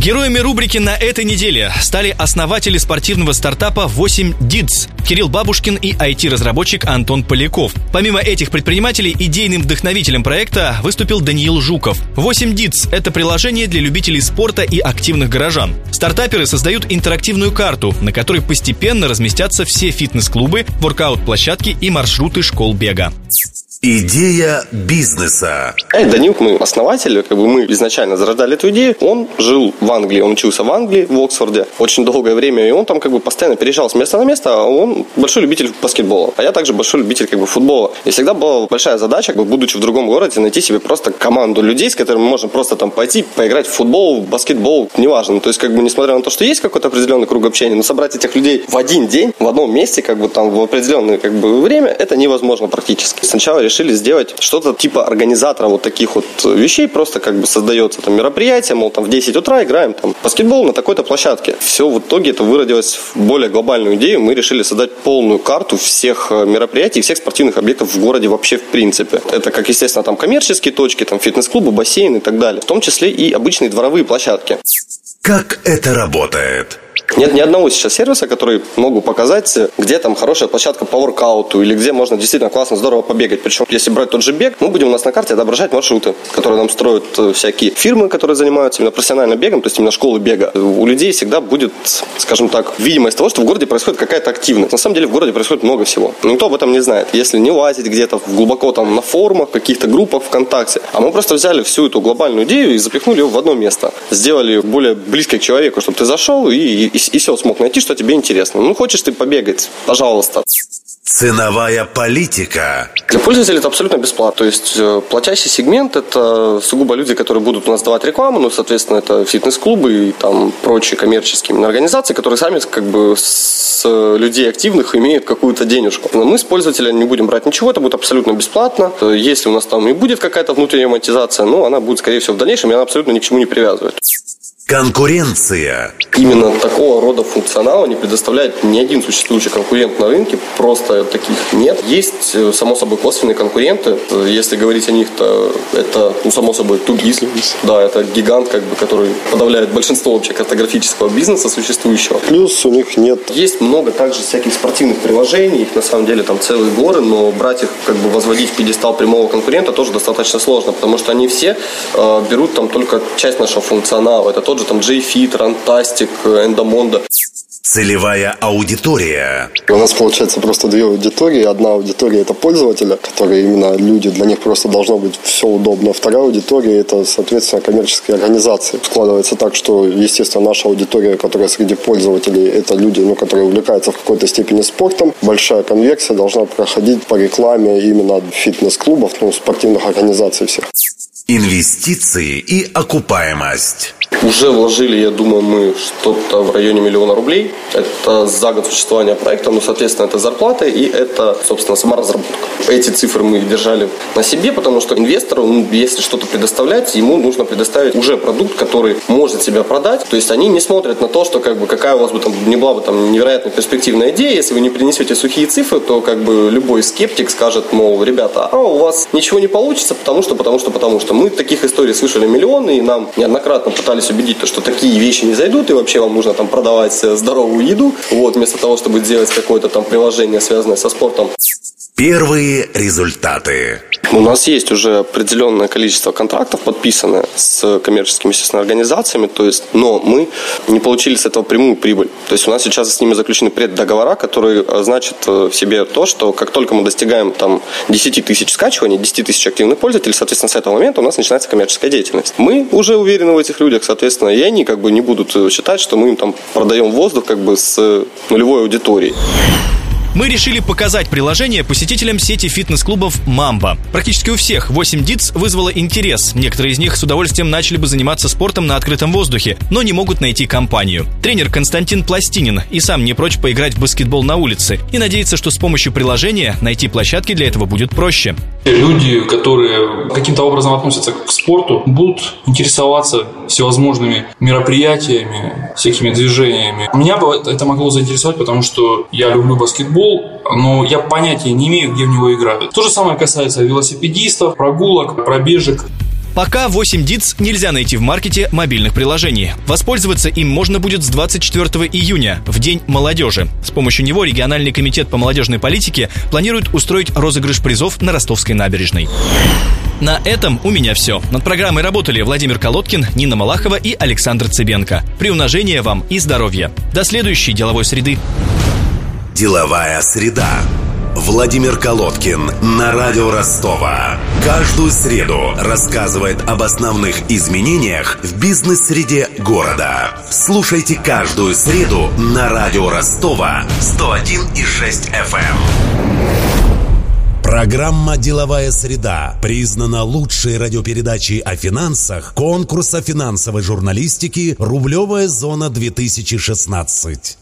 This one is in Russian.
Героями рубрики на этой неделе стали основатели спортивного стартапа 8 DIDS Кирилл Бабушкин и IT-разработчик Антон Поляков. Помимо этих предпринимателей, идейным вдохновителем проекта выступил Даниил Жуков. 8 DIDS – это приложение для любителей спорта и активных горожан. Стартаперы создают интерактивную карту, на которой постепенно разместятся все фитнес-клубы, воркаут-площадки и маршруты школ бега. Идея бизнеса. Э, Данил, мы основатель, как бы мы изначально зарождали эту идею. Он жил в Англии, он учился в Англии, в Оксфорде, очень долгое время, и он там как бы постоянно переезжал с места на место, а он большой любитель баскетбола, а я также большой любитель как бы футбола. И всегда была большая задача, как бы, будучи в другом городе, найти себе просто команду людей, с которыми можно просто там пойти, поиграть в футбол, в баскетбол, неважно. То есть, как бы, несмотря на то, что есть какой-то определенный круг общения, но собрать этих людей в один день, в одном месте, как бы там в определенное как бы время, это невозможно практически. Сначала решили сделать что-то типа организатора вот таких вот вещей, просто как бы создается там мероприятие, мол, там в 10 утра играем там баскетбол на такой-то площадке. Все в итоге это выродилось в более глобальную идею. Мы решили создать полную карту всех э, мероприятий, всех спортивных объектов в городе вообще в принципе. Это как, естественно, там коммерческие точки, там фитнес-клубы, бассейны и так далее. В том числе и обычные дворовые площадки. Как это работает? Нет ни одного сейчас сервиса, который могу показать, где там хорошая площадка по воркауту или где можно действительно классно, здорово побегать. Причем, если брать тот же бег, мы будем у нас на карте отображать маршруты, которые нам строят э, всякие фирмы, которые занимаются именно профессиональным бегом, то есть именно школы бега. У людей всегда будет, скажем так, видимость того, что в городе происходит какая-то активность. На самом деле в городе происходит много всего. Но никто об этом не знает. Если не лазить где-то глубоко там на форумах, каких-то группах ВКонтакте, а мы просто взяли всю эту глобальную идею и запихнули ее в одно место. Сделали ее более близкой к человеку, чтобы ты зашел и, и, и, и все смог найти, что тебе интересно. Ну, хочешь ты побегать, пожалуйста. Ценовая политика. Для пользователей это абсолютно бесплатно. То есть э, платящий сегмент это сугубо люди, которые будут у нас давать рекламу, ну, соответственно, это фитнес-клубы и там прочие коммерческие организации, которые сами как бы с людей активных имеют какую-то денежку. Но мы с пользователя не будем брать ничего, это будет абсолютно бесплатно. Если у нас там и будет какая-то внутренняя монетизация, ну, она будет, скорее всего, в дальнейшем, и она абсолютно ни к чему не привязывает. Конкуренция. Именно такого рода функционала не предоставляет ни один существующий конкурент на рынке, просто таких нет. Есть, э, само собой, косвенные конкуренты. Если говорить о них, то это, ну, само собой, Тугис. Да, это гигант, как бы, который подавляет большинство вообще картографического бизнеса существующего. Плюс у них нет. Есть много также всяких спортивных приложений, их на самом деле там целые горы, но брать их, как бы возводить в пьедестал прямого конкурента тоже достаточно сложно, потому что они все э, берут там только часть нашего функционала. Это тот же там JFit, Rantastic, Endomondo. Целевая аудитория. У нас получается просто две аудитории. Одна аудитория это пользователя, которые именно люди, для них просто должно быть все удобно. Вторая аудитория это, соответственно, коммерческие организации. Складывается так, что, естественно, наша аудитория, которая среди пользователей, это люди, ну, которые увлекаются в какой-то степени спортом. Большая конверсия должна проходить по рекламе именно фитнес-клубов, ну, спортивных организаций всех. Инвестиции и окупаемость. Уже вложили, я думаю, мы что-то в районе миллиона рублей. Это за год существования проекта, ну, соответственно, это зарплата и это, собственно, сама разработка. Эти цифры мы держали на себе, потому что инвестору, ну, если что-то предоставлять, ему нужно предоставить уже продукт, который может себя продать. То есть они не смотрят на то, что как бы какая у вас бы там не была бы там невероятно перспективная идея. Если вы не принесете сухие цифры, то как бы любой скептик скажет, мол, ребята, а у вас ничего не получится, потому что, потому что, потому что. Мы таких историй слышали миллионы, и нам неоднократно пытались убедить, то, что такие вещи не зайдут, и вообще вам нужно там продавать здоровую еду, вот, вместо того, чтобы делать какое-то там приложение, связанное со спортом. Первые результаты. У нас есть уже определенное количество контрактов подписано с коммерческими, естественно, организациями, то есть, но мы не получили с этого прямую прибыль. То есть у нас сейчас с ними заключены преддоговора, которые значат в себе то, что как только мы достигаем там 10 тысяч скачиваний, 10 тысяч активных пользователей, соответственно, с этого момента у нас начинается коммерческая деятельность. Мы уже уверены в этих людях, соответственно, и они как бы не будут считать, что мы им там продаем воздух как бы с нулевой аудиторией. Мы решили показать приложение посетителям сети фитнес-клубов «Мамба». Практически у всех 8 ДИЦ вызвало интерес. Некоторые из них с удовольствием начали бы заниматься спортом на открытом воздухе, но не могут найти компанию. Тренер Константин Пластинин и сам не прочь поиграть в баскетбол на улице и надеется, что с помощью приложения найти площадки для этого будет проще. Люди, которые каким-то образом относятся к спорту, будут интересоваться всевозможными мероприятиями, всякими движениями. Меня бы это могло заинтересовать, потому что я люблю баскетбол, но я понятия не имею, где в него играют. То же самое касается велосипедистов, прогулок, пробежек. Пока 8 DITS нельзя найти в маркете мобильных приложений. Воспользоваться им можно будет с 24 июня, в День молодежи. С помощью него региональный комитет по молодежной политике планирует устроить розыгрыш призов на Ростовской набережной. На этом у меня все. Над программой работали Владимир Колодкин, Нина Малахова и Александр Цыбенко. Приумножения вам и здоровья. До следующей деловой среды. Деловая среда. Владимир Колодкин на радио Ростова. Каждую среду рассказывает об основных изменениях в бизнес-среде города. Слушайте каждую среду на радио Ростова 101,6 FM. Программа «Деловая среда» признана лучшей радиопередачей о финансах конкурса финансовой журналистики «Рублевая зона 2016».